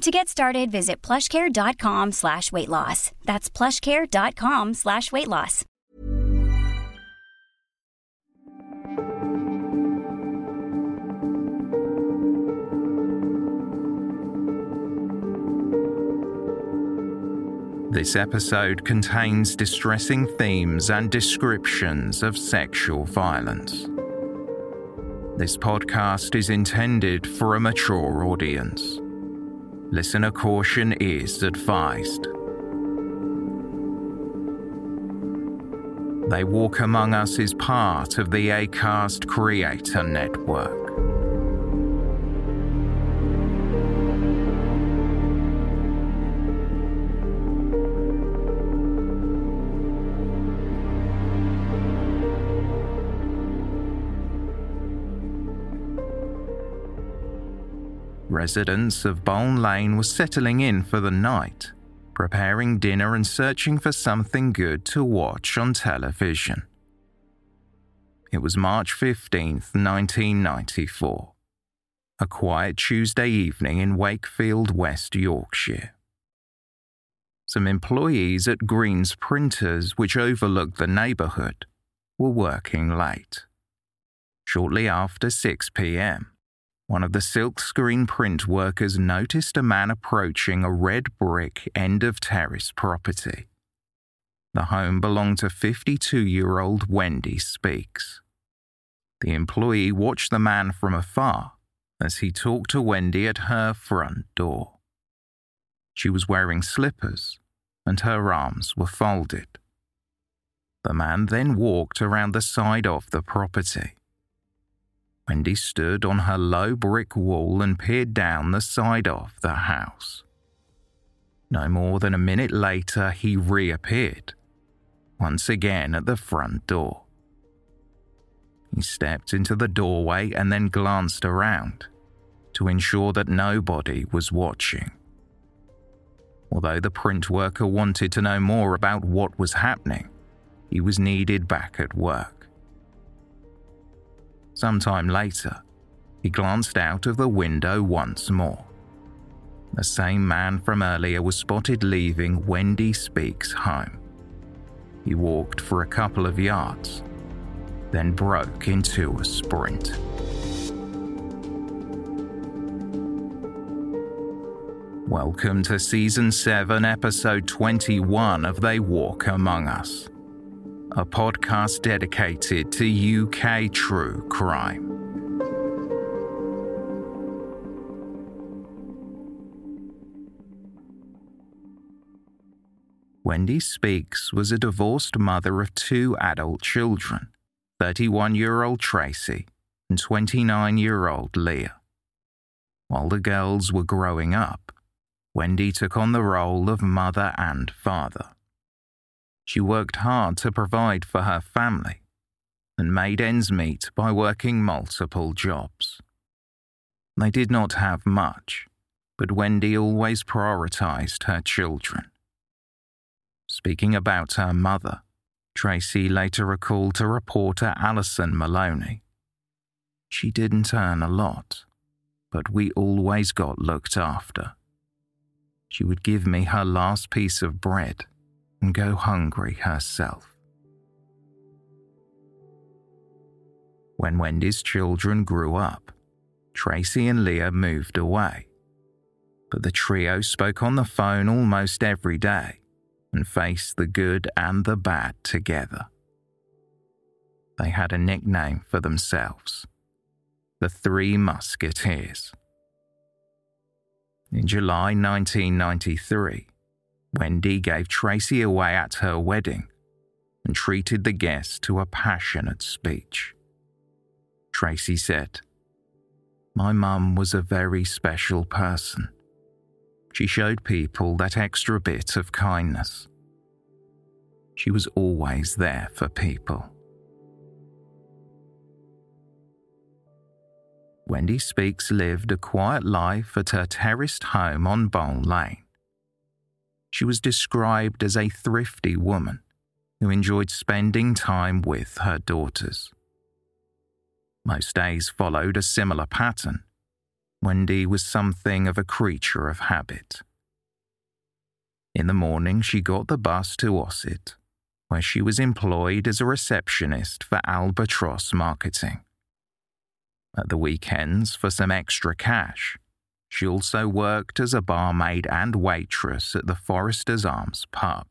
To get started, visit plushcare.com slash weight loss. That's plushcare.com slash weight loss. This episode contains distressing themes and descriptions of sexual violence. This podcast is intended for a mature audience. Listener caution is advised. They Walk Among Us is part of the ACAST Creator Network. Residents of Balne Lane were settling in for the night, preparing dinner and searching for something good to watch on television. It was March 15th, 1994, a quiet Tuesday evening in Wakefield, West Yorkshire. Some employees at Green's Printers, which overlooked the neighbourhood, were working late. Shortly after 6 pm, one of the silkscreen print workers noticed a man approaching a red brick end of terrace property. The home belonged to 52 year old Wendy Speakes. The employee watched the man from afar as he talked to Wendy at her front door. She was wearing slippers and her arms were folded. The man then walked around the side of the property. Wendy stood on her low brick wall and peered down the side of the house. No more than a minute later, he reappeared, once again at the front door. He stepped into the doorway and then glanced around to ensure that nobody was watching. Although the print worker wanted to know more about what was happening, he was needed back at work. Sometime later, he glanced out of the window once more. The same man from earlier was spotted leaving Wendy Speakes home. He walked for a couple of yards, then broke into a sprint. Welcome to Season 7, Episode 21 of They Walk Among Us a podcast dedicated to UK true crime. Wendy Speakes was a divorced mother of two adult children 31 year old Tracy and 29 year old Leah. While the girls were growing up, Wendy took on the role of mother and father. She worked hard to provide for her family and made ends meet by working multiple jobs. They did not have much, but Wendy always prioritized her children. Speaking about her mother, Tracy later recalled to reporter Alison Maloney. She didn't earn a lot, but we always got looked after. She would give me her last piece of bread and go hungry herself. When Wendy's children grew up, Tracy and Leah moved away. But the trio spoke on the phone almost every day and faced the good and the bad together. They had a nickname for themselves the Three Musketeers. In July 1993, Wendy gave Tracy away at her wedding and treated the guests to a passionate speech. Tracy said, My mum was a very special person. She showed people that extra bit of kindness. She was always there for people. Wendy Speakes lived a quiet life at her terraced home on Balne Lane. She was described as a thrifty woman who enjoyed spending time with her daughters. Most days followed a similar pattern. Wendy was something of a creature of habit. In the morning, she got the bus to Ossett, where she was employed as a receptionist for Albatross Marketing. At the weekends, for some extra cash, she also worked as a barmaid and waitress at the Foresters Arms pub.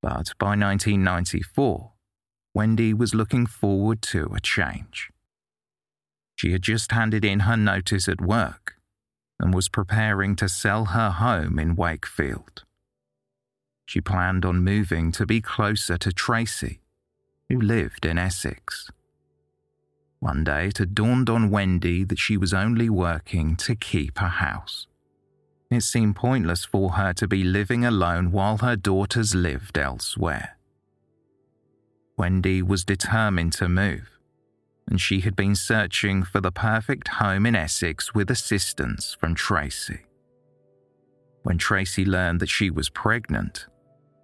But by 1994, Wendy was looking forward to a change. She had just handed in her notice at work and was preparing to sell her home in Wakefield. She planned on moving to be closer to Tracy, who lived in Essex. One day it had dawned on Wendy that she was only working to keep a house. It seemed pointless for her to be living alone while her daughters lived elsewhere. Wendy was determined to move, and she had been searching for the perfect home in Essex with assistance from Tracy. When Tracy learned that she was pregnant,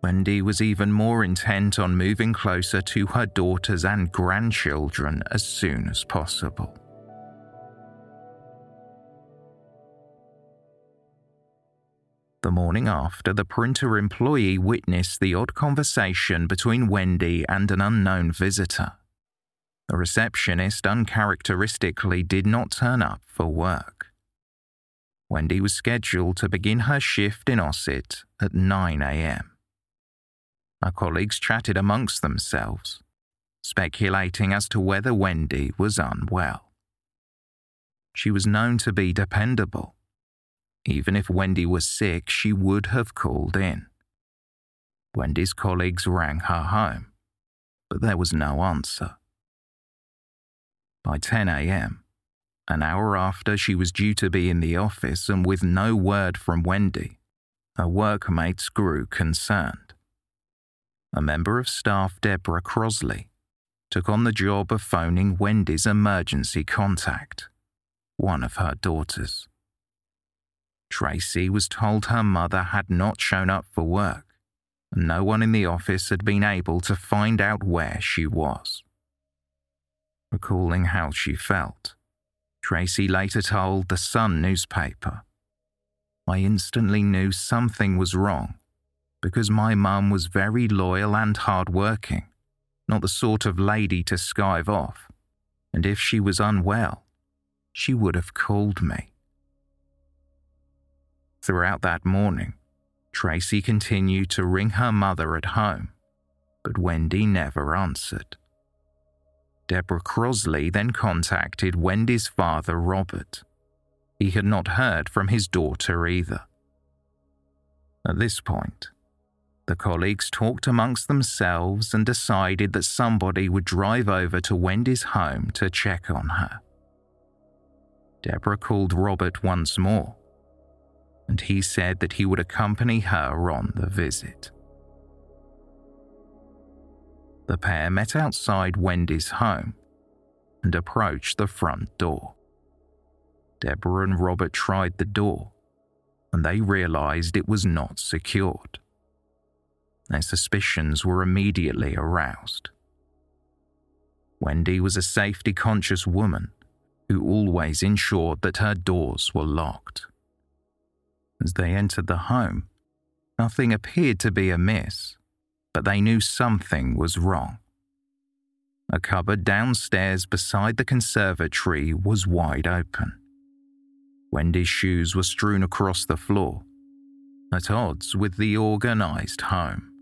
Wendy was even more intent on moving closer to her daughters and grandchildren as soon as possible. The morning after, the printer employee witnessed the odd conversation between Wendy and an unknown visitor. The receptionist uncharacteristically did not turn up for work. Wendy was scheduled to begin her shift in Ossett at 9 a.m. Our colleagues chatted amongst themselves, speculating as to whether Wendy was unwell. She was known to be dependable. Even if Wendy was sick, she would have called in. Wendy's colleagues rang her home, but there was no answer. By 10 a.m., an hour after she was due to be in the office and with no word from Wendy, her workmates grew concerned a member of staff, Deborah Crosley, took on the job of phoning Wendy's emergency contact, one of her daughters. Tracy was told her mother had not shown up for work, and no one in the office had been able to find out where she was. Recalling how she felt, Tracy later told the Sun newspaper, I instantly knew something was wrong because my mum was very loyal and hard-working, not the sort of lady to skive off, and if she was unwell, she would have called me. Throughout that morning, Tracy continued to ring her mother at home, but Wendy never answered. Deborah Crosley then contacted Wendy's father, Robert. He had not heard from his daughter either. At this point, the colleagues talked amongst themselves and decided that somebody would drive over to Wendy's home to check on her. Deborah called Robert once more, and he said that he would accompany her on the visit. The pair met outside Wendy's home and approached the front door. Deborah and Robert tried the door, and they realized it was not secured. Their suspicions were immediately aroused. Wendy was a safety conscious woman who always ensured that her doors were locked. As they entered the home, nothing appeared to be amiss, but they knew something was wrong. A cupboard downstairs beside the conservatory was wide open. Wendy's shoes were strewn across the floor, at odds with the organized home.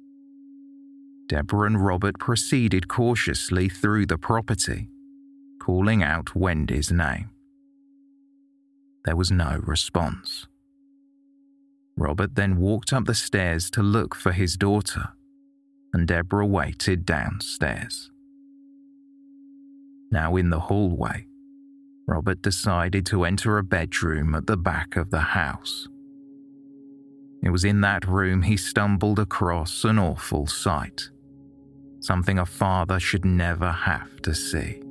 Deborah and Robert proceeded cautiously through the property, calling out Wendy's name. There was no response. Robert then walked up the stairs to look for his daughter, and Deborah waited downstairs. Now in the hallway, Robert decided to enter a bedroom at the back of the house. It was in that room he stumbled across an awful sight, something a father should never have to see.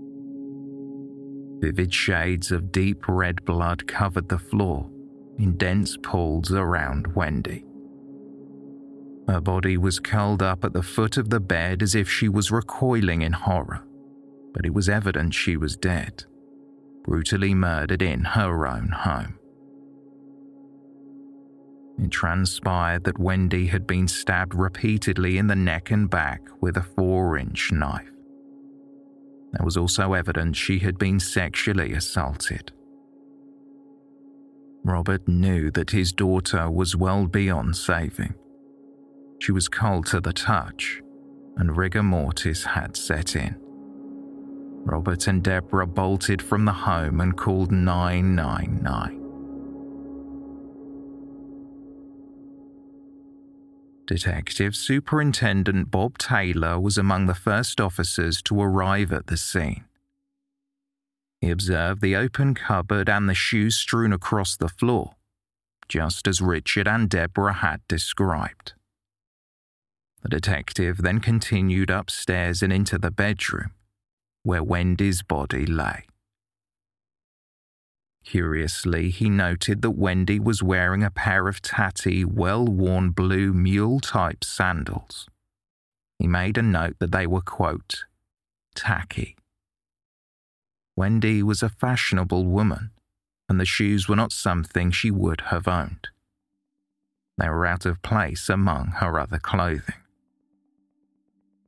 Vivid shades of deep red blood covered the floor in dense pools around Wendy. Her body was curled up at the foot of the bed as if she was recoiling in horror, but it was evident she was dead, brutally murdered in her own home. It transpired that Wendy had been stabbed repeatedly in the neck and back with a four inch knife. There was also evidence she had been sexually assaulted. Robert knew that his daughter was well beyond saving. She was cold to the touch, and rigor mortis had set in. Robert and Deborah bolted from the home and called 999. Detective Superintendent Bob Taylor was among the first officers to arrive at the scene. He observed the open cupboard and the shoes strewn across the floor, just as Richard and Deborah had described. The detective then continued upstairs and into the bedroom, where Wendy's body lay. Curiously, he noted that Wendy was wearing a pair of tatty, well worn blue mule type sandals. He made a note that they were, quote, tacky. Wendy was a fashionable woman, and the shoes were not something she would have owned. They were out of place among her other clothing.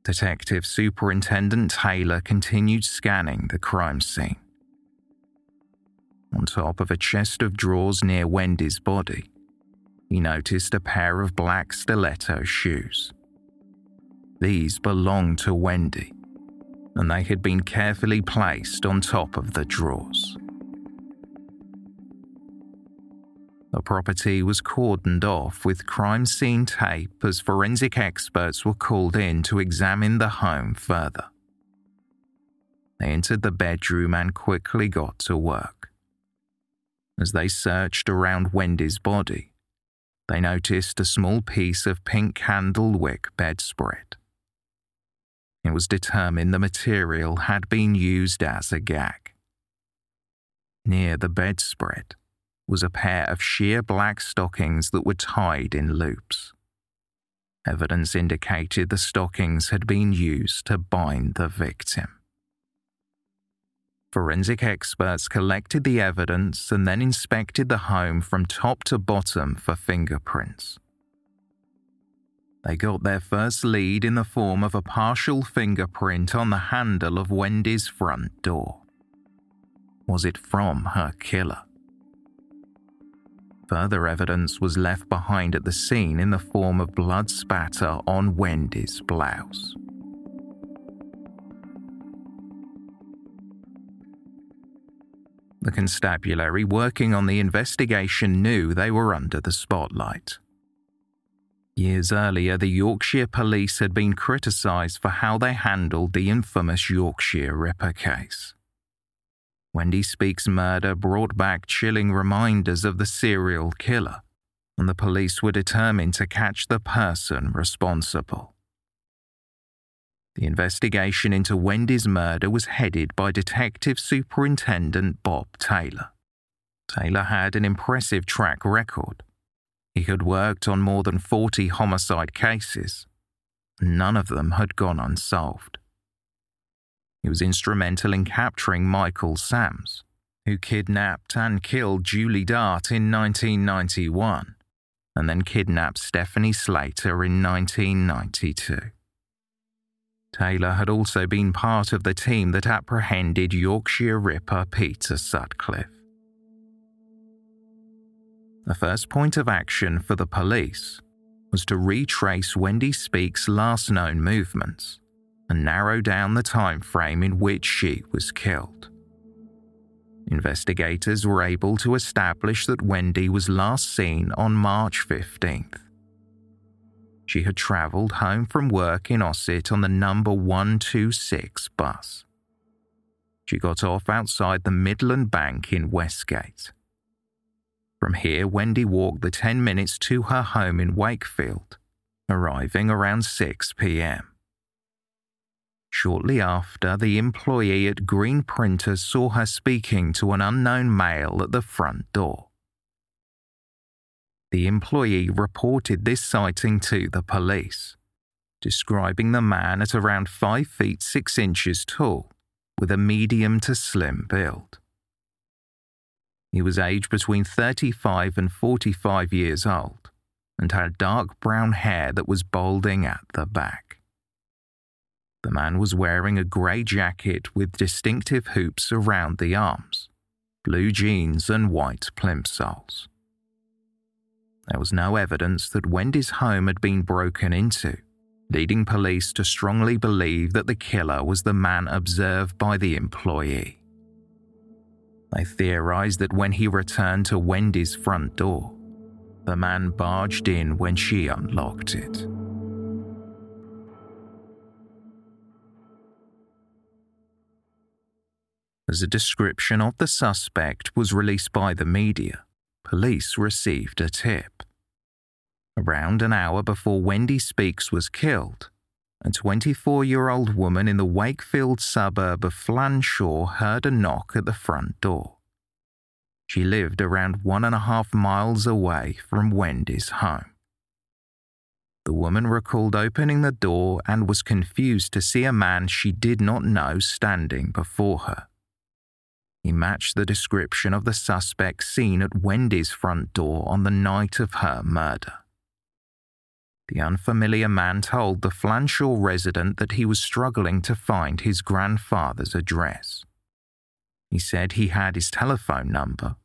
Detective Superintendent Taylor continued scanning the crime scene. On top of a chest of drawers near Wendy's body, he noticed a pair of black stiletto shoes. These belonged to Wendy and they had been carefully placed on top of the drawers. The property was cordoned off with crime scene tape as forensic experts were called in to examine the home further. They entered the bedroom and quickly got to work. As they searched around Wendy's body, they noticed a small piece of pink candlewick bedspread it was determined the material had been used as a gag. Near the bedspread was a pair of sheer black stockings that were tied in loops. Evidence indicated the stockings had been used to bind the victim. Forensic experts collected the evidence and then inspected the home from top to bottom for fingerprints they got their first lead in the form of a partial fingerprint on the handle of Wendy's front door. Was it from her killer? Further evidence was left behind at the scene in the form of blood spatter on Wendy's blouse. The constabulary working on the investigation knew they were under the spotlight. Years earlier, the Yorkshire police had been criticised for how they handled the infamous Yorkshire Ripper case. Wendy Speakes' murder brought back chilling reminders of the serial killer, and the police were determined to catch the person responsible. The investigation into Wendy's murder was headed by Detective Superintendent Bob Taylor. Taylor had an impressive track record he had worked on more than 40 homicide cases none of them had gone unsolved. He was instrumental in capturing Michael Sams, who kidnapped and killed Julie Dart in 1991 and then kidnapped Stephanie Slater in 1992. Taylor had also been part of the team that apprehended Yorkshire Ripper Peter Sutcliffe. The first point of action for the police was to retrace Wendy Speakes' last known movements and narrow down the time frame in which she was killed. Investigators were able to establish that Wendy was last seen on March 15th. She had travelled home from work in Ossett on the number 126 bus. She got off outside the Midland Bank in Westgate. From here, Wendy walked the 10 minutes to her home in Wakefield, arriving around 6 pm. Shortly after, the employee at Green Printers saw her speaking to an unknown male at the front door. The employee reported this sighting to the police, describing the man at around 5 feet 6 inches tall, with a medium to slim build. He was aged between 35 and 45 years old and had dark brown hair that was balding at the back. The man was wearing a grey jacket with distinctive hoops around the arms, blue jeans, and white plimsolls. There was no evidence that Wendy's home had been broken into, leading police to strongly believe that the killer was the man observed by the employee. They theorized that when he returned to Wendy's front door, the man barged in when she unlocked it. As a description of the suspect was released by the media, police received a tip. Around an hour before Wendy Speakes was killed, a 24 year old woman in the Wakefield suburb of Flanshaw heard a knock at the front door. She lived around one and a half miles away from Wendy's home. The woman recalled opening the door and was confused to see a man she did not know standing before her. He matched the description of the suspect seen at Wendy's front door on the night of her murder. The unfamiliar man told the Flanshaw resident that he was struggling to find his grandfather's address. He said he had his telephone number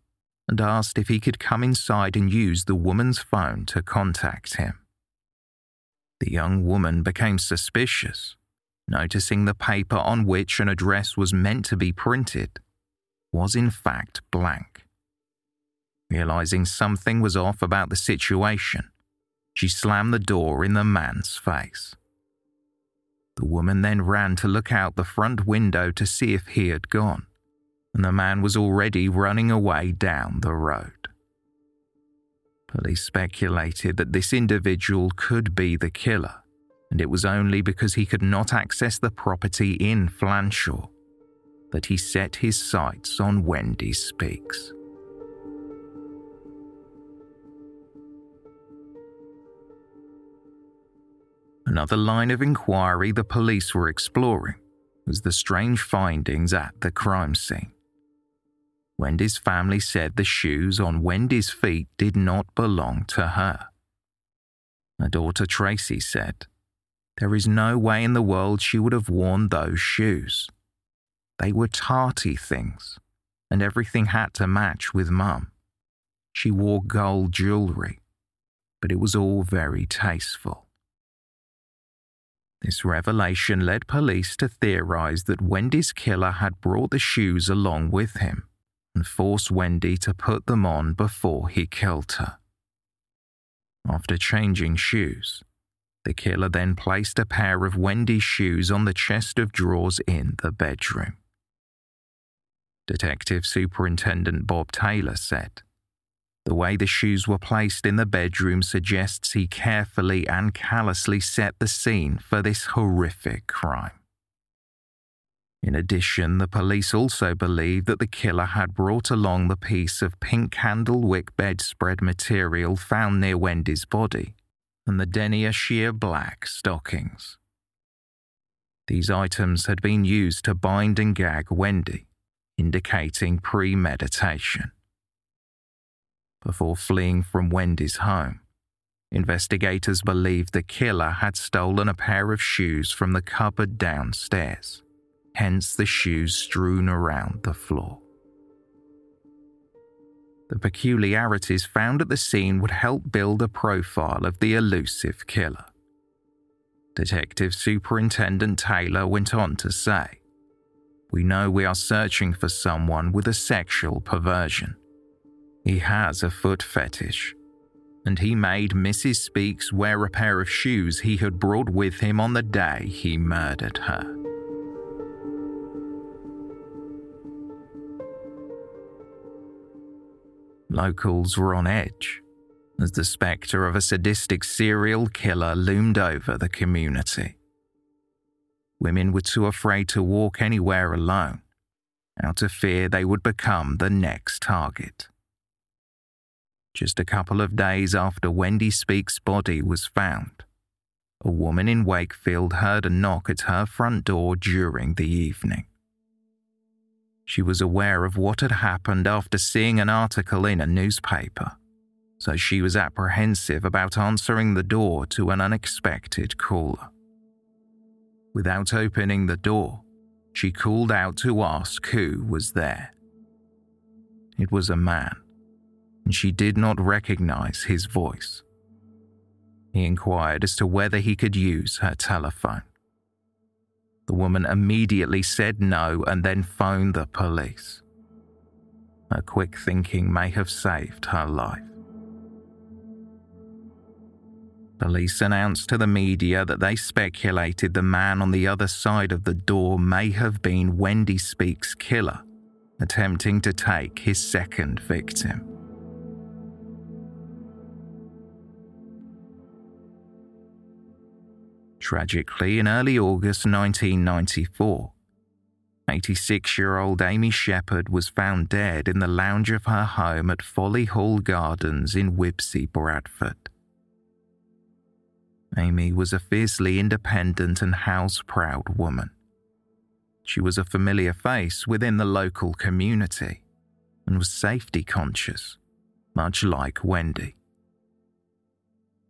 and asked if he could come inside and use the woman's phone to contact him. The young woman became suspicious, noticing the paper on which an address was meant to be printed was in fact blank. Realizing something was off about the situation, she slammed the door in the man's face. The woman then ran to look out the front window to see if he had gone, and the man was already running away down the road. Police speculated that this individual could be the killer, and it was only because he could not access the property in Flanshaw that he set his sights on Wendy Speakes. Another line of inquiry the police were exploring was the strange findings at the crime scene. Wendy's family said the shoes on Wendy's feet did not belong to her. Her daughter Tracy said, There is no way in the world she would have worn those shoes. They were tarty things, and everything had to match with Mum. She wore gold jewellery, but it was all very tasteful. This revelation led police to theorize that Wendy's killer had brought the shoes along with him and forced Wendy to put them on before he killed her. After changing shoes, the killer then placed a pair of Wendy's shoes on the chest of drawers in the bedroom. Detective Superintendent Bob Taylor said. The way the shoes were placed in the bedroom suggests he carefully and callously set the scene for this horrific crime. In addition, the police also believe that the killer had brought along the piece of pink candlewick bedspread material found near Wendy's body, and the denier sheer black stockings. These items had been used to bind and gag Wendy, indicating premeditation. Before fleeing from Wendy's home, investigators believed the killer had stolen a pair of shoes from the cupboard downstairs, hence the shoes strewn around the floor. The peculiarities found at the scene would help build a profile of the elusive killer. Detective Superintendent Taylor went on to say, We know we are searching for someone with a sexual perversion. He has a foot fetish, and he made Mrs. Speakes wear a pair of shoes he had brought with him on the day he murdered her. Locals were on edge as the spectre of a sadistic serial killer loomed over the community. Women were too afraid to walk anywhere alone, out of fear they would become the next target. Just a couple of days after Wendy Speakes' body was found, a woman in Wakefield heard a knock at her front door during the evening. She was aware of what had happened after seeing an article in a newspaper, so she was apprehensive about answering the door to an unexpected caller. Without opening the door, she called out to ask who was there. It was a man, and she did not recognize his voice. He inquired as to whether he could use her telephone. The woman immediately said no and then phoned the police. Her quick thinking may have saved her life. Police announced to the media that they speculated the man on the other side of the door may have been Wendy Speakes' killer, attempting to take his second victim. Tragically, in early August 1994, 86 year old Amy Shepherd was found dead in the lounge of her home at Folly Hall Gardens in Wibsey, Bradford. Amy was a fiercely independent and house proud woman. She was a familiar face within the local community and was safety conscious, much like Wendy.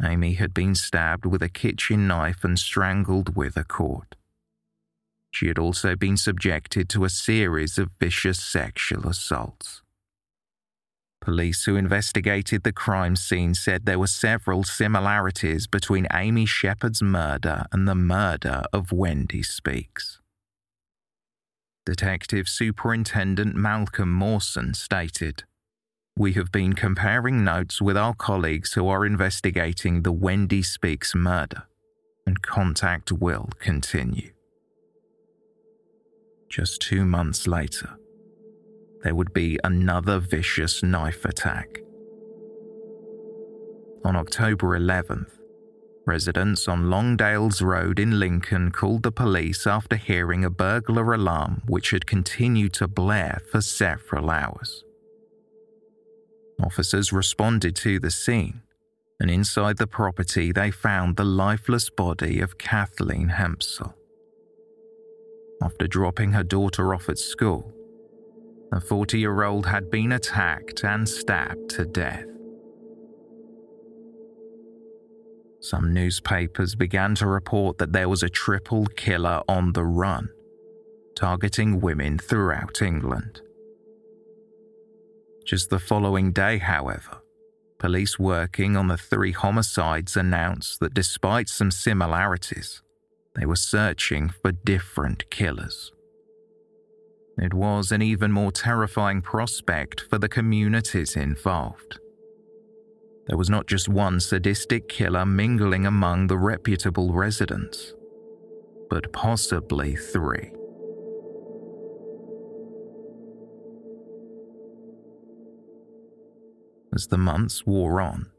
Amy had been stabbed with a kitchen knife and strangled with a cord. She had also been subjected to a series of vicious sexual assaults. Police who investigated the crime scene said there were several similarities between Amy Shepherd's murder and the murder of Wendy Speakes. Detective Superintendent Malcolm Mawson stated we have been comparing notes with our colleagues who are investigating the Wendy Speakes murder, and contact will continue. Just two months later, there would be another vicious knife attack. On October 11th, residents on Longdales Road in Lincoln called the police after hearing a burglar alarm which had continued to blare for several hours. Officers responded to the scene, and inside the property they found the lifeless body of Kathleen Hempsel. After dropping her daughter off at school, the 40 year old had been attacked and stabbed to death. Some newspapers began to report that there was a triple killer on the run, targeting women throughout England. Just the following day, however, police working on the three homicides announced that despite some similarities, they were searching for different killers. It was an even more terrifying prospect for the communities involved. There was not just one sadistic killer mingling among the reputable residents, but possibly three. As the months wore on,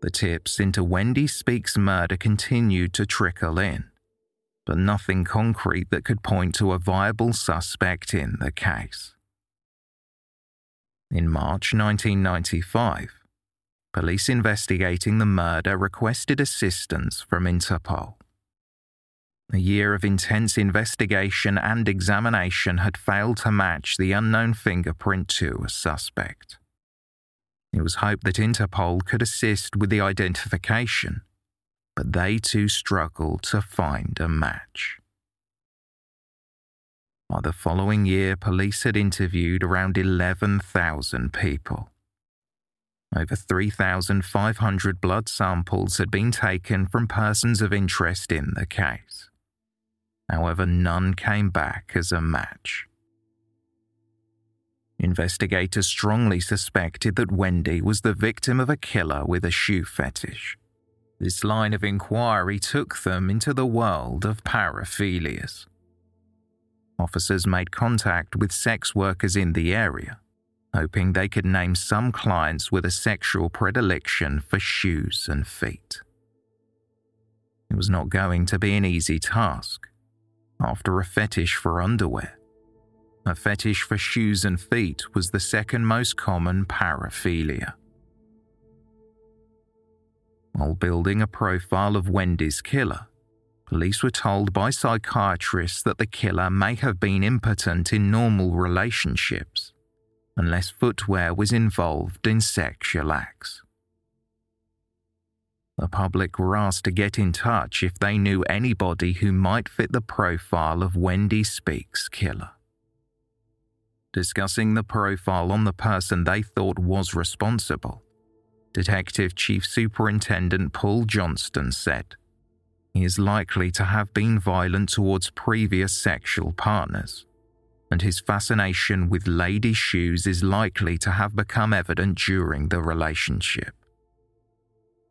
the tips into Wendy Speakes' murder continued to trickle in, but nothing concrete that could point to a viable suspect in the case. In March 1995, police investigating the murder requested assistance from Interpol. A year of intense investigation and examination had failed to match the unknown fingerprint to a suspect. It was hoped that Interpol could assist with the identification, but they too struggled to find a match. By the following year, police had interviewed around 11,000 people. Over 3,500 blood samples had been taken from persons of interest in the case. However, none came back as a match. Investigators strongly suspected that Wendy was the victim of a killer with a shoe fetish. This line of inquiry took them into the world of paraphilias. Officers made contact with sex workers in the area, hoping they could name some clients with a sexual predilection for shoes and feet. It was not going to be an easy task. After a fetish for underwear, a fetish for shoes and feet was the second most common paraphilia. While building a profile of Wendy's killer, police were told by psychiatrists that the killer may have been impotent in normal relationships unless footwear was involved in sexual acts. The public were asked to get in touch if they knew anybody who might fit the profile of Wendy Speakes killer. Discussing the profile on the person they thought was responsible, Detective Chief Superintendent Paul Johnston said, He is likely to have been violent towards previous sexual partners and his fascination with lady shoes is likely to have become evident during the relationship.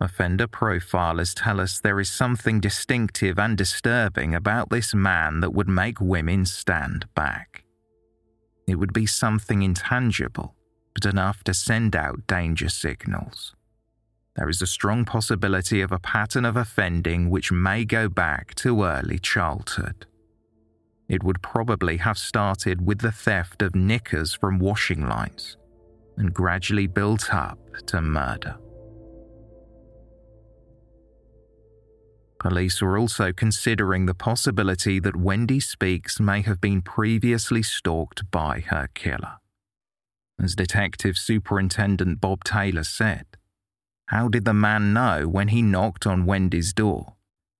Offender profilers tell us there is something distinctive and disturbing about this man that would make women stand back. It would be something intangible, but enough to send out danger signals. There is a strong possibility of a pattern of offending which may go back to early childhood. It would probably have started with the theft of knickers from washing lines and gradually built up to murder. Police are also considering the possibility that Wendy Speakes may have been previously stalked by her killer. As Detective Superintendent Bob Taylor said, how did the man know when he knocked on Wendy's door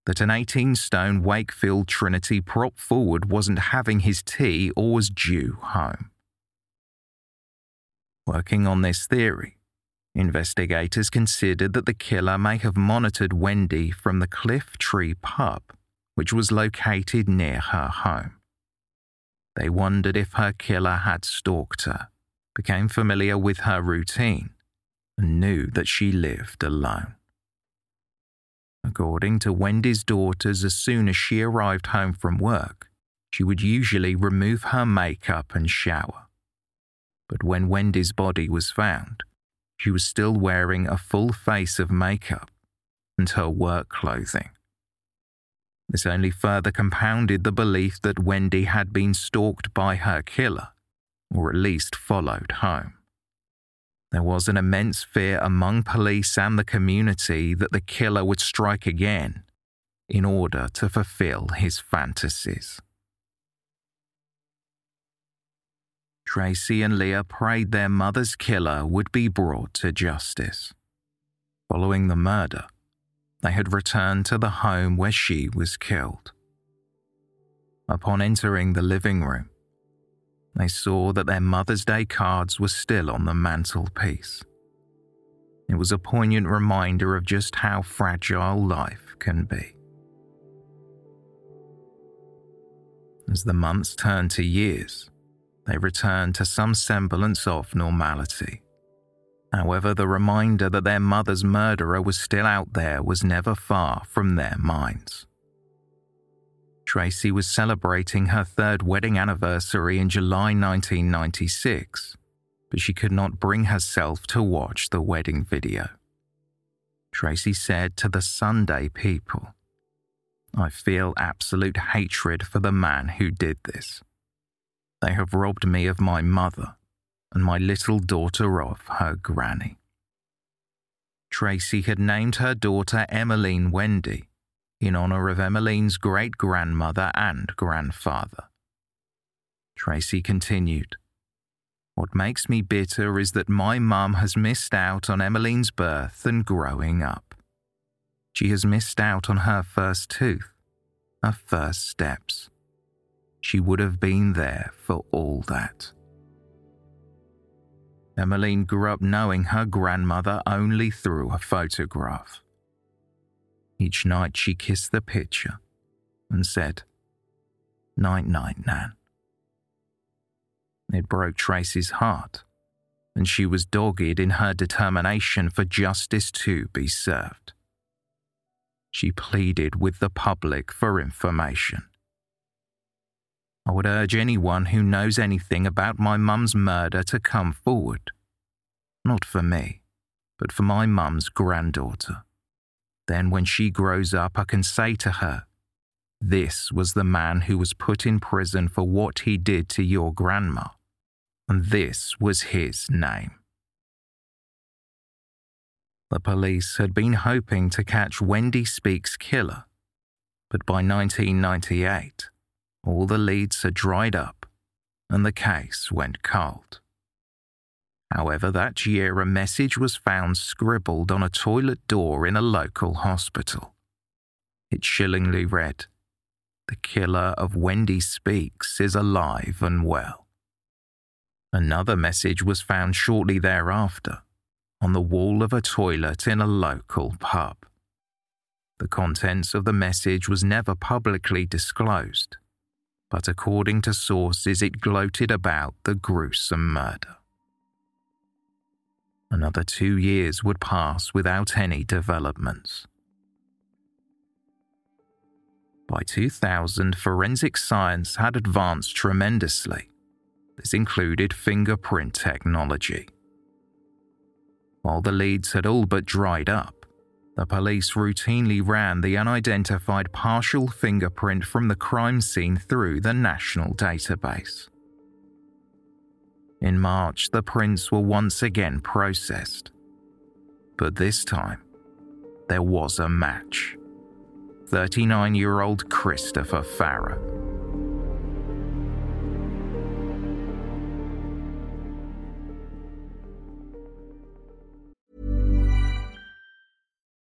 that an 18 stone Wakefield Trinity prop forward wasn't having his tea or was due home. Working on this theory, investigators considered that the killer may have monitored Wendy from the Cliff Tree pub, which was located near her home. They wondered if her killer had stalked her, became familiar with her routine, and knew that she lived alone. According to Wendy's daughters, as soon as she arrived home from work, she would usually remove her makeup and shower. But when Wendy's body was found, she was still wearing a full face of makeup and her work clothing. This only further compounded the belief that Wendy had been stalked by her killer, or at least followed home. There was an immense fear among police and the community that the killer would strike again in order to fulfill his fantasies. Tracy and Leah prayed their mother's killer would be brought to justice. Following the murder, they had returned to the home where she was killed. Upon entering the living room, they saw that their Mother's Day cards were still on the mantelpiece. It was a poignant reminder of just how fragile life can be. As the months turned to years, they returned to some semblance of normality. However, the reminder that their mother's murderer was still out there was never far from their minds. Tracy was celebrating her third wedding anniversary in July 1996, but she could not bring herself to watch the wedding video. Tracy said to the Sunday people, I feel absolute hatred for the man who did this. They have robbed me of my mother and my little daughter of her granny. Tracy had named her daughter Emmeline Wendy in honor of Emmeline's great grandmother and grandfather. Tracy continued, What makes me bitter is that my mum has missed out on Emmeline's birth and growing up. She has missed out on her first tooth, her first steps. She would have been there for all that. Emmeline grew up knowing her grandmother only through a photograph. Each night she kissed the picture and said, Night, night, Nan. It broke Tracy's heart, and she was dogged in her determination for justice to be served. She pleaded with the public for information. I would urge anyone who knows anything about my mum's murder to come forward. Not for me, but for my mum's granddaughter. Then, when she grows up, I can say to her, This was the man who was put in prison for what he did to your grandma, and this was his name. The police had been hoping to catch Wendy Speakes' killer, but by 1998, all the leads had dried up and the case went cold. However, that year a message was found scribbled on a toilet door in a local hospital. It chillingly read, The killer of Wendy Speakes is alive and well. Another message was found shortly thereafter on the wall of a toilet in a local pub. The contents of the message was never publicly disclosed, but according to sources, it gloated about the gruesome murder. Another two years would pass without any developments. By 2000, forensic science had advanced tremendously. This included fingerprint technology. While the leads had all but dried up, the police routinely ran the unidentified partial fingerprint from the crime scene through the national database. In March, the prints were once again processed. But this time, there was a match 39 year old Christopher Farrow.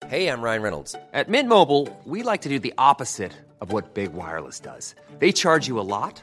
Hey, I'm Ryan Reynolds. At Mint Mobile, we like to do the opposite of what Big Wireless does. They charge you a lot,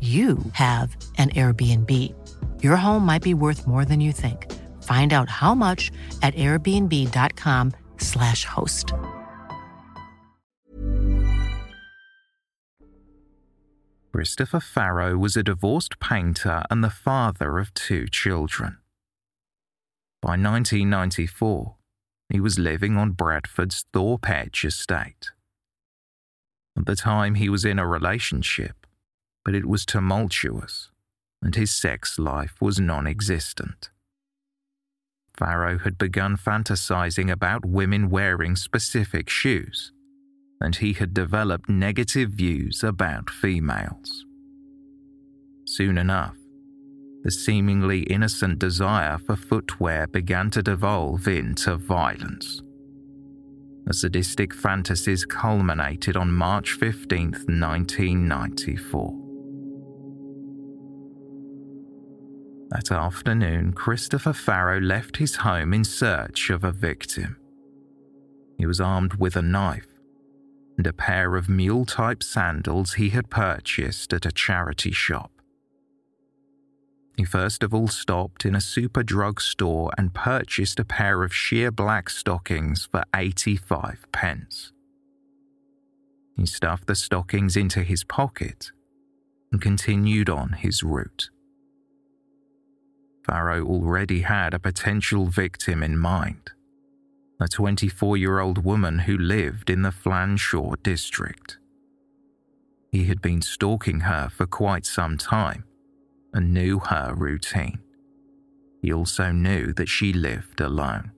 you have an Airbnb. Your home might be worth more than you think. Find out how much at airbnb.com/slash host. Christopher Farrow was a divorced painter and the father of two children. By 1994, he was living on Bradford's Thorpe Edge estate. At the time, he was in a relationship, but it was tumultuous, and his sex life was non existent. Farrow had begun fantasizing about women wearing specific shoes, and he had developed negative views about females. Soon enough, the seemingly innocent desire for footwear began to devolve into violence. The sadistic fantasies culminated on March 15, 1994. That afternoon, Christopher Farrow left his home in search of a victim. He was armed with a knife and a pair of mule type sandals he had purchased at a charity shop. He first of all stopped in a Superdrug store and purchased a pair of sheer black stockings for 85 pence. He stuffed the stockings into his pocket and continued on his route. Farrow already had a potential victim in mind a 24 year old woman who lived in the Flanshaw district. He had been stalking her for quite some time and knew her routine. He also knew that she lived alone.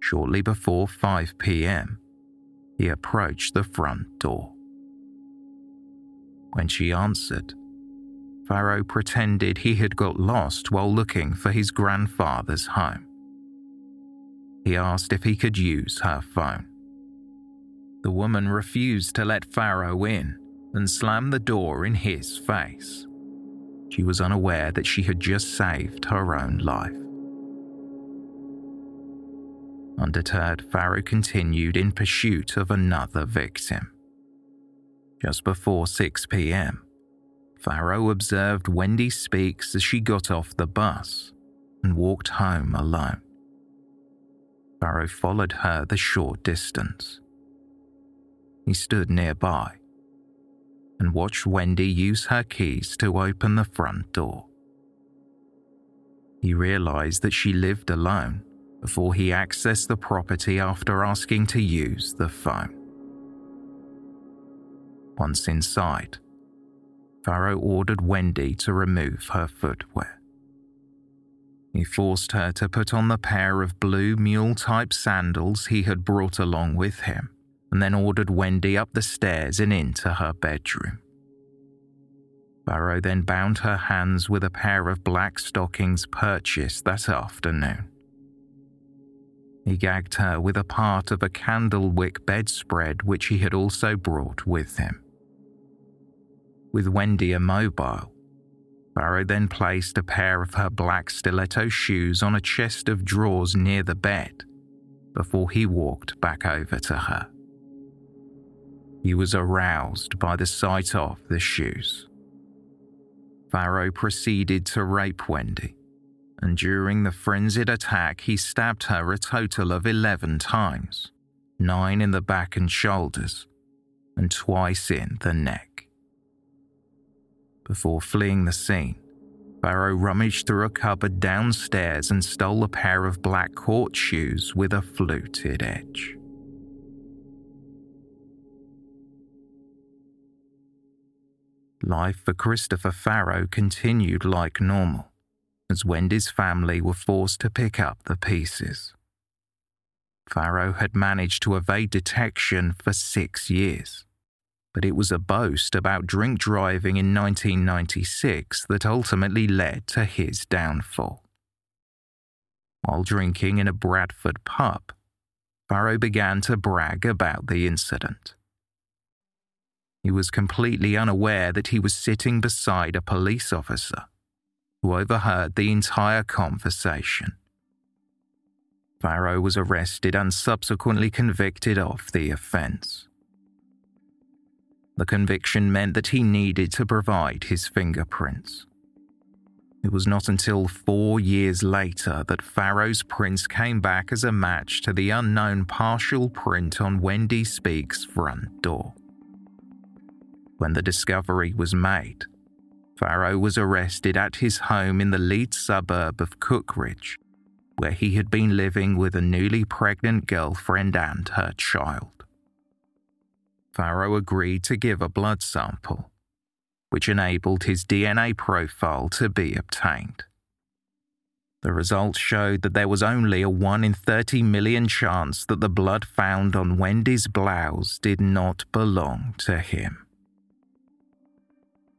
Shortly before 5 pm, he approached the front door. When she answered, Farrow pretended he had got lost while looking for his grandfather's home. He asked if he could use her phone. The woman refused to let Farrow in and slammed the door in his face. She was unaware that she had just saved her own life. Undeterred, Farrow continued in pursuit of another victim. Just before 6 pm, Farrow observed Wendy Speakes as she got off the bus and walked home alone. Farrow followed her the short distance. He stood nearby and watched Wendy use her keys to open the front door. He realized that she lived alone before he accessed the property after asking to use the phone. Once inside, Farrow ordered Wendy to remove her footwear. He forced her to put on the pair of blue mule type sandals he had brought along with him, and then ordered Wendy up the stairs and into her bedroom. Farrow then bound her hands with a pair of black stockings purchased that afternoon. He gagged her with a part of a candlewick bedspread which he had also brought with him. With Wendy immobile, Farrow then placed a pair of her black stiletto shoes on a chest of drawers near the bed before he walked back over to her. He was aroused by the sight of the shoes. Farrow proceeded to rape Wendy, and during the frenzied attack, he stabbed her a total of 11 times nine in the back and shoulders, and twice in the neck. Before fleeing the scene, Farrow rummaged through a cupboard downstairs and stole a pair of black court shoes with a fluted edge. Life for Christopher Farrow continued like normal, as Wendy's family were forced to pick up the pieces. Farrow had managed to evade detection for six years but it was a boast about drink driving in 1996 that ultimately led to his downfall. While drinking in a Bradford pub, Farrow began to brag about the incident. He was completely unaware that he was sitting beside a police officer who overheard the entire conversation. Farrow was arrested and subsequently convicted of the offence. The conviction meant that he needed to provide his fingerprints. It was not until four years later that Farrow's prints came back as a match to the unknown partial print on Wendy Speakes' front door. when the discovery was made, Farrow was arrested at his home in the Leeds suburb of Cookridge, where he had been living with a newly pregnant girlfriend and her child. Farrow agreed to give a blood sample, which enabled his DNA profile to be obtained. The results showed that there was only a 1 in 30 million chance that the blood found on Wendy's blouse did not belong to him.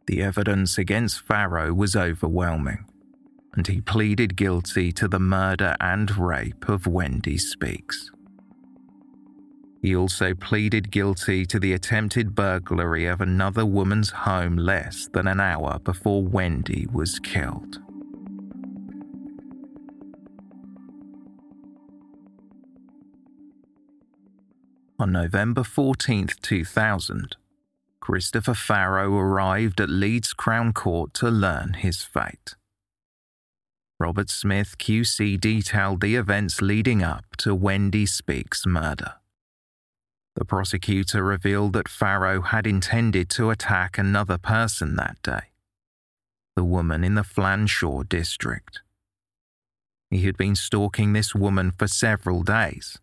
The evidence against Farrow was overwhelming, and he pleaded guilty to the murder and rape of Wendy Speakes. He also pleaded guilty to the attempted burglary of another woman's home less than an hour before Wendy was killed. On November 14, 2000, Christopher Farrow arrived at Leeds Crown Court to learn his fate. Robert Smith QC detailed the events leading up to Wendy Speakes' murder. The prosecutor revealed that Farrow had intended to attack another person that day, the woman in the Flanshaw district. He had been stalking this woman for several days,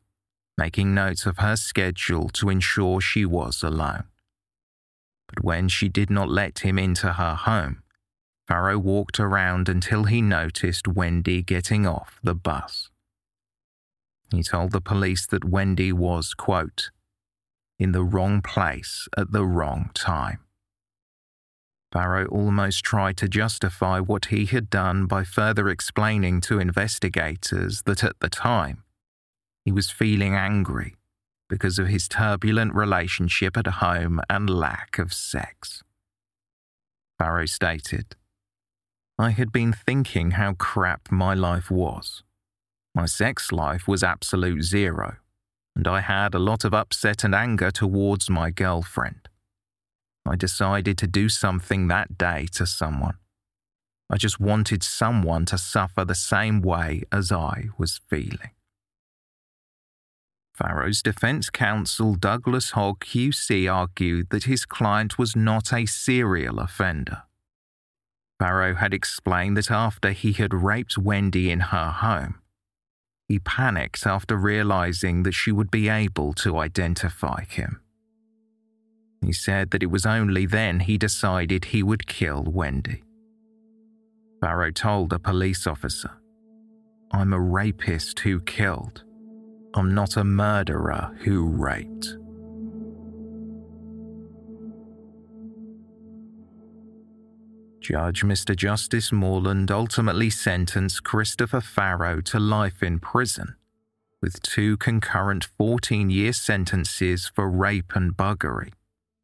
making notes of her schedule to ensure she was alone. But when she did not let him into her home, Farrow walked around until he noticed Wendy getting off the bus. He told the police that Wendy was, quote, in the wrong place at the wrong time. Farrow almost tried to justify what he had done by further explaining to investigators that at the time, he was feeling angry because of his turbulent relationship at home and lack of sex. Farrow stated, I had been thinking how crap my life was. My sex life was absolute zero, and I had a lot of upset and anger towards my girlfriend. I decided to do something that day to someone. I just wanted someone to suffer the same way as I was feeling. Farrow's defense counsel Douglas Hogg QC argued that his client was not a serial offender. Farrow had explained that after he had raped Wendy in her home, he panicked after realizing that she would be able to identify him. He said that it was only then he decided he would kill Wendy. Farrow told a police officer, I'm a rapist who killed. I'm not a murderer who raped. Judge Mr. Justice Morland ultimately sentenced Christopher Farrow to life in prison, with two concurrent 14 year sentences for rape and buggery,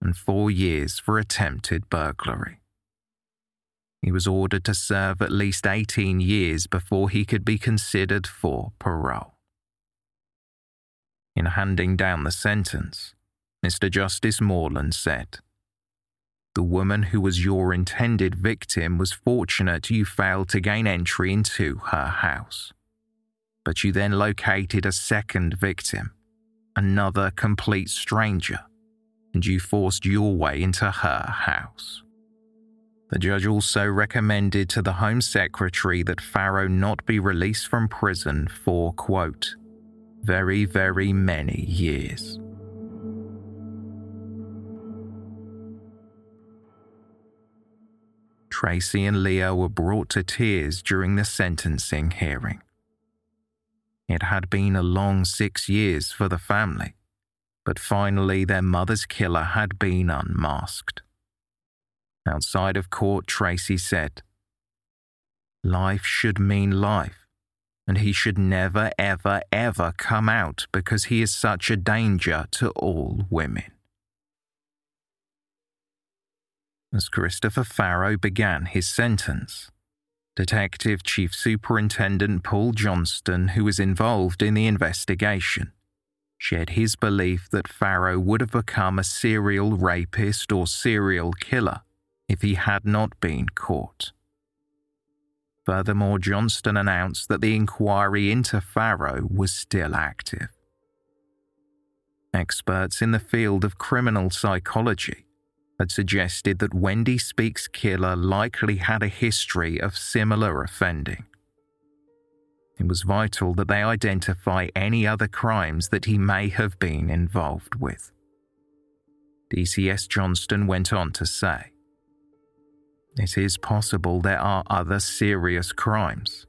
and four years for attempted burglary. He was ordered to serve at least 18 years before he could be considered for parole. In handing down the sentence, Mr. Justice Morland said, The woman who was your intended victim was fortunate you failed to gain entry into her house. But you then located a second victim, another complete stranger, and you forced your way into her house. The judge also recommended to the Home Secretary that Farrow not be released from prison for, quote, very, very many years. Tracy and Leah were brought to tears during the sentencing hearing. It had been a long six years for the family, but finally their mother's killer had been unmasked. Outside of court, Tracy said, Life should mean life and he should never, ever, ever come out because he is such a danger to all women. As Christopher Farrow began his sentence, Detective Chief Superintendent Paul Johnston, who was involved in the investigation, shared his belief that Farrow would have become a serial rapist or serial killer if he had not been caught. Furthermore, Johnston announced that the inquiry into Farrow was still active. Experts in the field of criminal psychology had suggested that Wendy Speakes' killer likely had a history of similar offending. It was vital that they identify any other crimes that he may have been involved with. DCS Johnston went on to say, It is possible there are other serious crimes,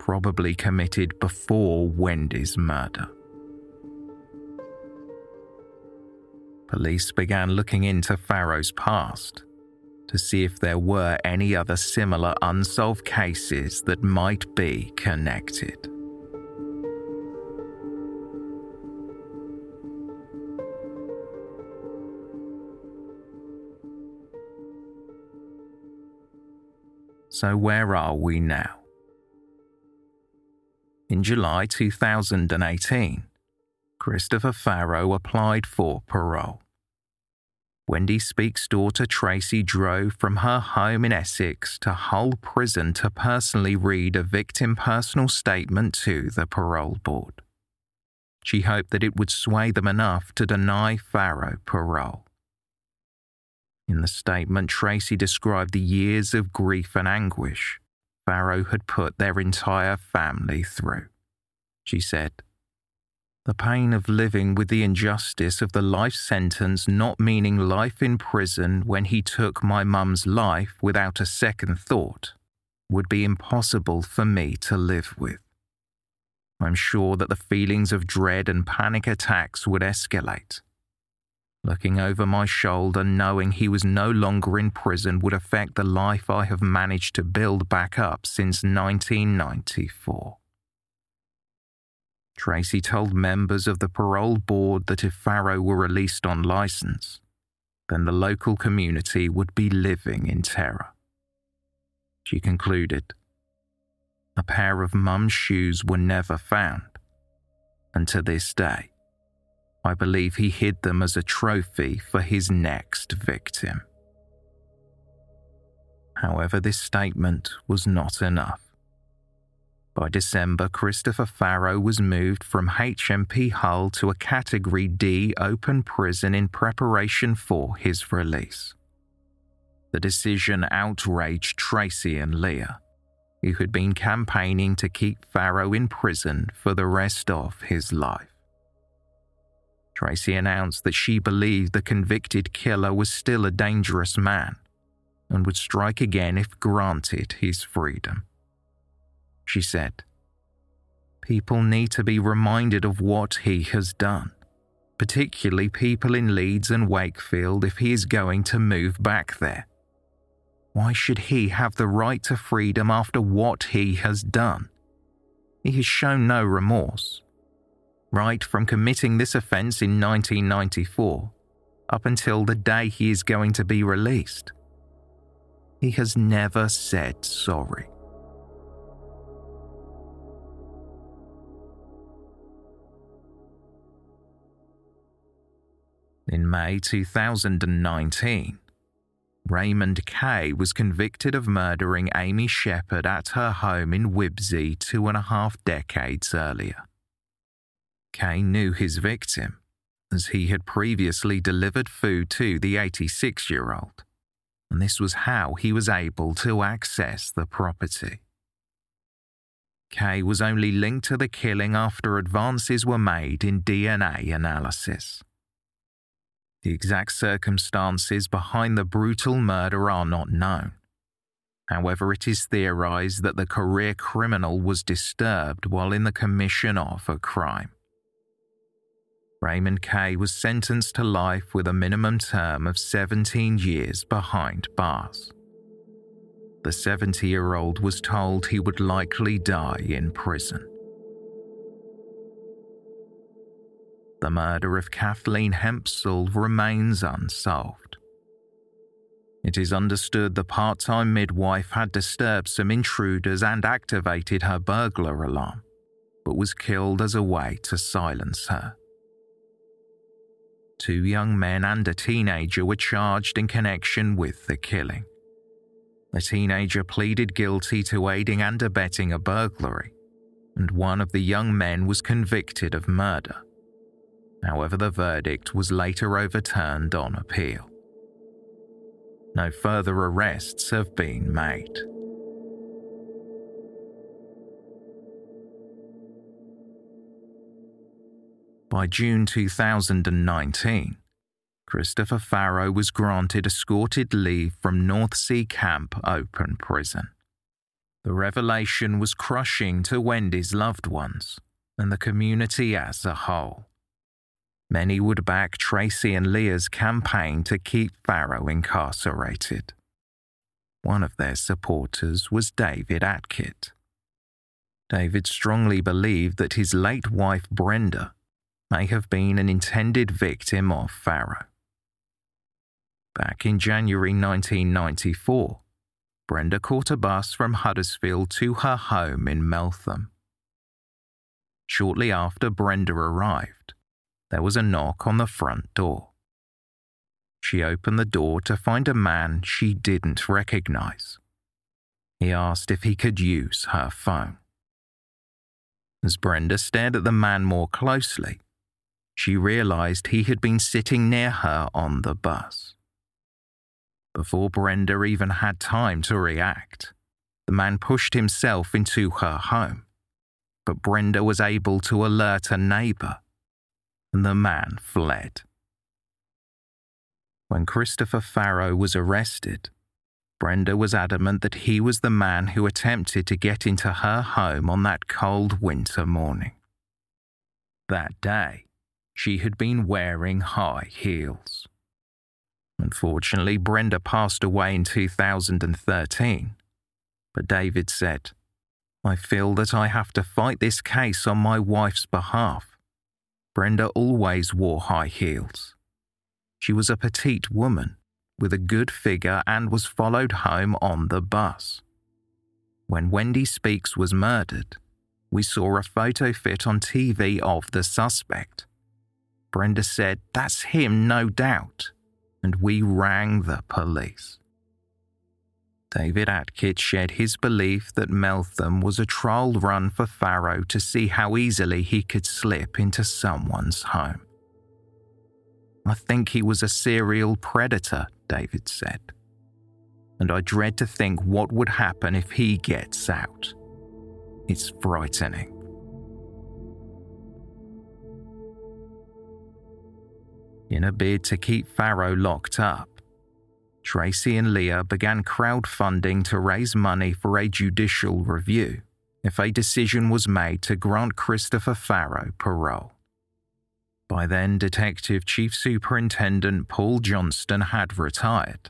probably committed before Wendy's murder. Police began looking into Farrow's past to see if there were any other similar unsolved cases that might be connected. So, where are we now? In July 2018, Christopher Farrow applied for parole. Wendy Speakes' daughter Tracy drove from her home in Essex to Hull Prison to personally read a victim personal statement to the parole board. She hoped that it would sway them enough to deny Farrow parole. In the statement, Tracy described the years of grief and anguish Farrow had put their entire family through. She said, the pain of living with the injustice of the life sentence not meaning life in prison when he took my mum's life without a second thought would be impossible for me to live with. I'm sure that the feelings of dread and panic attacks would escalate. Looking over my shoulder, knowing he was no longer in prison would affect the life I have managed to build back up since 1994. Tracy told members of the parole board that if Farrow were released on license, then the local community would be living in terror. She concluded, A pair of mum's shoes were never found, and to this day, I believe he hid them as a trophy for his next victim. However, this statement was not enough. By December, Christopher Farrow was moved from HMP Hull to a Category D open prison in preparation for his release. The decision outraged Tracy and Leah, who had been campaigning to keep Farrow in prison for the rest of his life. Tracy announced that she believed the convicted killer was still a dangerous man and would strike again if granted his freedom she said. People need to be reminded of what he has done, particularly people in Leeds and Wakefield if he is going to move back there. Why should he have the right to freedom after what he has done? He has shown no remorse. Right from committing this offence in 1994 up until the day he is going to be released. He has never said sorry. In May 2019, Raymond Kay was convicted of murdering Amy Shepherd at her home in Wibsey two and a half decades earlier. Kay knew his victim, as he had previously delivered food to the 86 year old, and this was how he was able to access the property. Kay was only linked to the killing after advances were made in DNA analysis. The exact circumstances behind the brutal murder are not known. However, it is theorized that the career criminal was disturbed while in the commission of a crime. Raymond Kay was sentenced to life with a minimum term of 17 years behind bars. The 70 year old was told he would likely die in prison. The murder of Kathleen Hempsall remains unsolved. It is understood the part time midwife had disturbed some intruders and activated her burglar alarm, but was killed as a way to silence her. Two young men and a teenager were charged in connection with the killing. The teenager pleaded guilty to aiding and abetting a burglary, and one of the young men was convicted of murder. However, the verdict was later overturned on appeal. No further arrests have been made. By June 2019, Christopher Farrow was granted escorted leave from North Sea Camp Open Prison. The revelation was crushing to Wendy's loved ones and the community as a whole. Many would back Tracy and Leah's campaign to keep Farrow incarcerated. One of their supporters was David Atkitt. David strongly believed that his late wife Brenda may have been an intended victim of Farrow. Back in January 1994, Brenda caught a bus from Huddersfield to her home in Meltham. Shortly after Brenda arrived, there was a knock on the front door. She opened the door to find a man she didn't recognize. He asked if he could use her phone. As Brenda stared at the man more closely, she realized he had been sitting near her on the bus. Before Brenda even had time to react, the man pushed himself into her home, but Brenda was able to alert a neighbor, and the man fled. When Christopher Farrow was arrested, Brenda was adamant that he was the man who attempted to get into her home on that cold winter morning. That day, she had been wearing high heels. Unfortunately, Brenda passed away in 2013. But David said, I feel that I have to fight this case on my wife's behalf. Brenda always wore high heels. She was a petite woman with a good figure and was followed home on the bus. When Wendy Speakes was murdered, we saw a photo fit on TV of the suspect. Brenda said, That's him, no doubt and we rang the police. David Atkitt shared his belief that Meltham was a trial run for Farrow to see how easily he could slip into someone's home. I think he was a serial predator, David said. And I dread to think what would happen if he gets out. It's frightening. in a bid to keep Farrow locked up. Tracy and Leah began crowdfunding to raise money for a judicial review if a decision was made to grant Christopher Farrow parole. By then, Detective Chief Superintendent Paul Johnston had retired,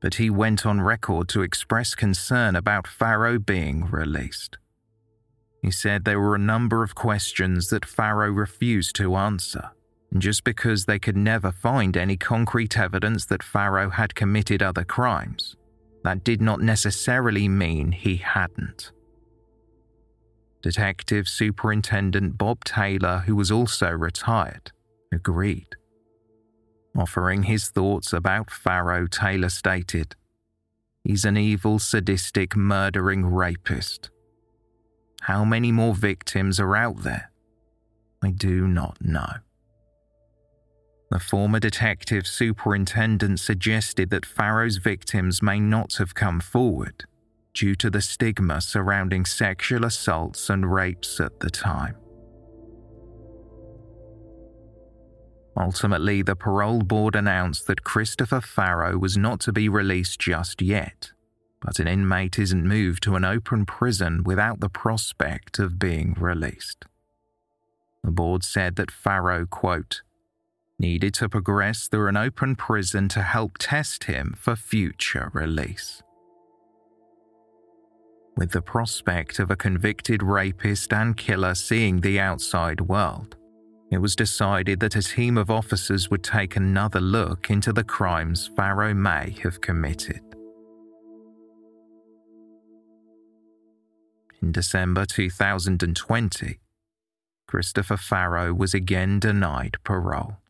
but he went on record to express concern about Farrow being released. He said there were a number of questions that Farrow refused to answer just because they could never find any concrete evidence that Farrow had committed other crimes, that did not necessarily mean he hadn't. Detective Superintendent Bob Taylor, who was also retired, agreed. Offering his thoughts about Farrow, Taylor stated, He's an evil, sadistic, murdering rapist. How many more victims are out there? I do not know. The former detective superintendent suggested that Farrow's victims may not have come forward due to the stigma surrounding sexual assaults and rapes at the time. Ultimately, the parole board announced that Christopher Farrow was not to be released just yet, but an inmate isn't moved to an open prison without the prospect of being released. The board said that Farrow, quote, needed to progress through an open prison to help test him for future release. With the prospect of a convicted rapist and killer seeing the outside world, it was decided that a team of officers would take another look into the crimes Farrow may have committed. In December 2020, Christopher Farrow was again denied parole.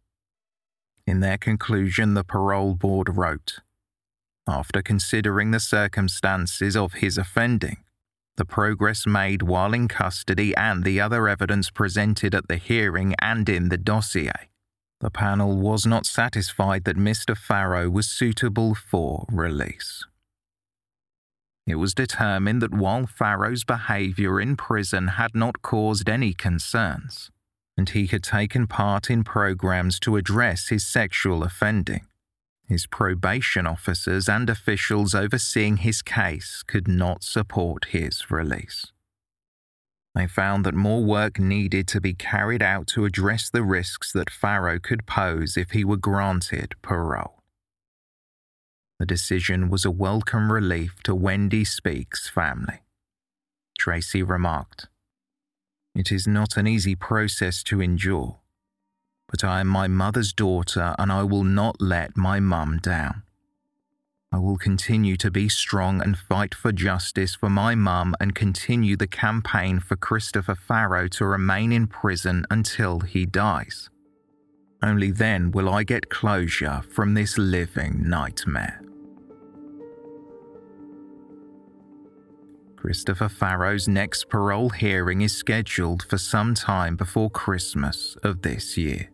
In their conclusion, the parole board wrote After considering the circumstances of his offending, the progress made while in custody, and the other evidence presented at the hearing and in the dossier, The panel was not satisfied that Mr. Farrow was suitable for release. It was determined that while Farrow's behaviour in prison had not caused any concerns, and he had taken part in programs to address his sexual offending, his probation officers and officials overseeing his case could not support his release. They found that more work needed to be carried out to address the risks that Farrow could pose if he were granted parole. The decision was a welcome relief to Wendy Speakes' family. Tracy remarked, It is not an easy process to endure, but I am my mother's daughter and I will not let my mum down. I will continue to be strong and fight for justice for my mum and continue the campaign for Christopher Farrow to remain in prison until he dies. Only then will I get closure from this living nightmare. Christopher Farrow's next parole hearing is scheduled for some time before Christmas of this year.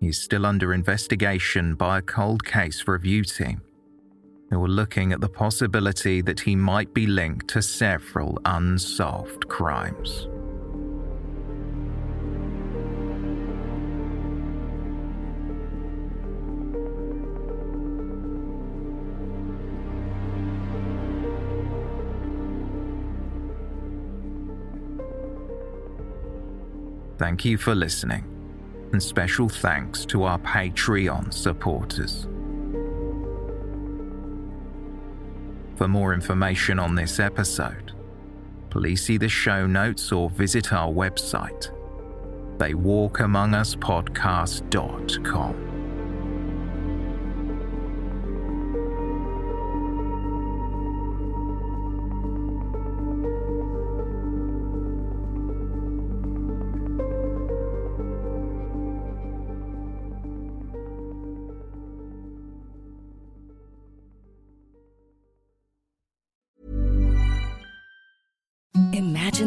He's still under investigation by a cold case review team who are looking at the possibility that he might be linked to several unsolved crimes. Thank you for listening, and special thanks to our Patreon supporters. For more information on this episode, please see the show notes or visit our website, theywalkamonguspodcast.com.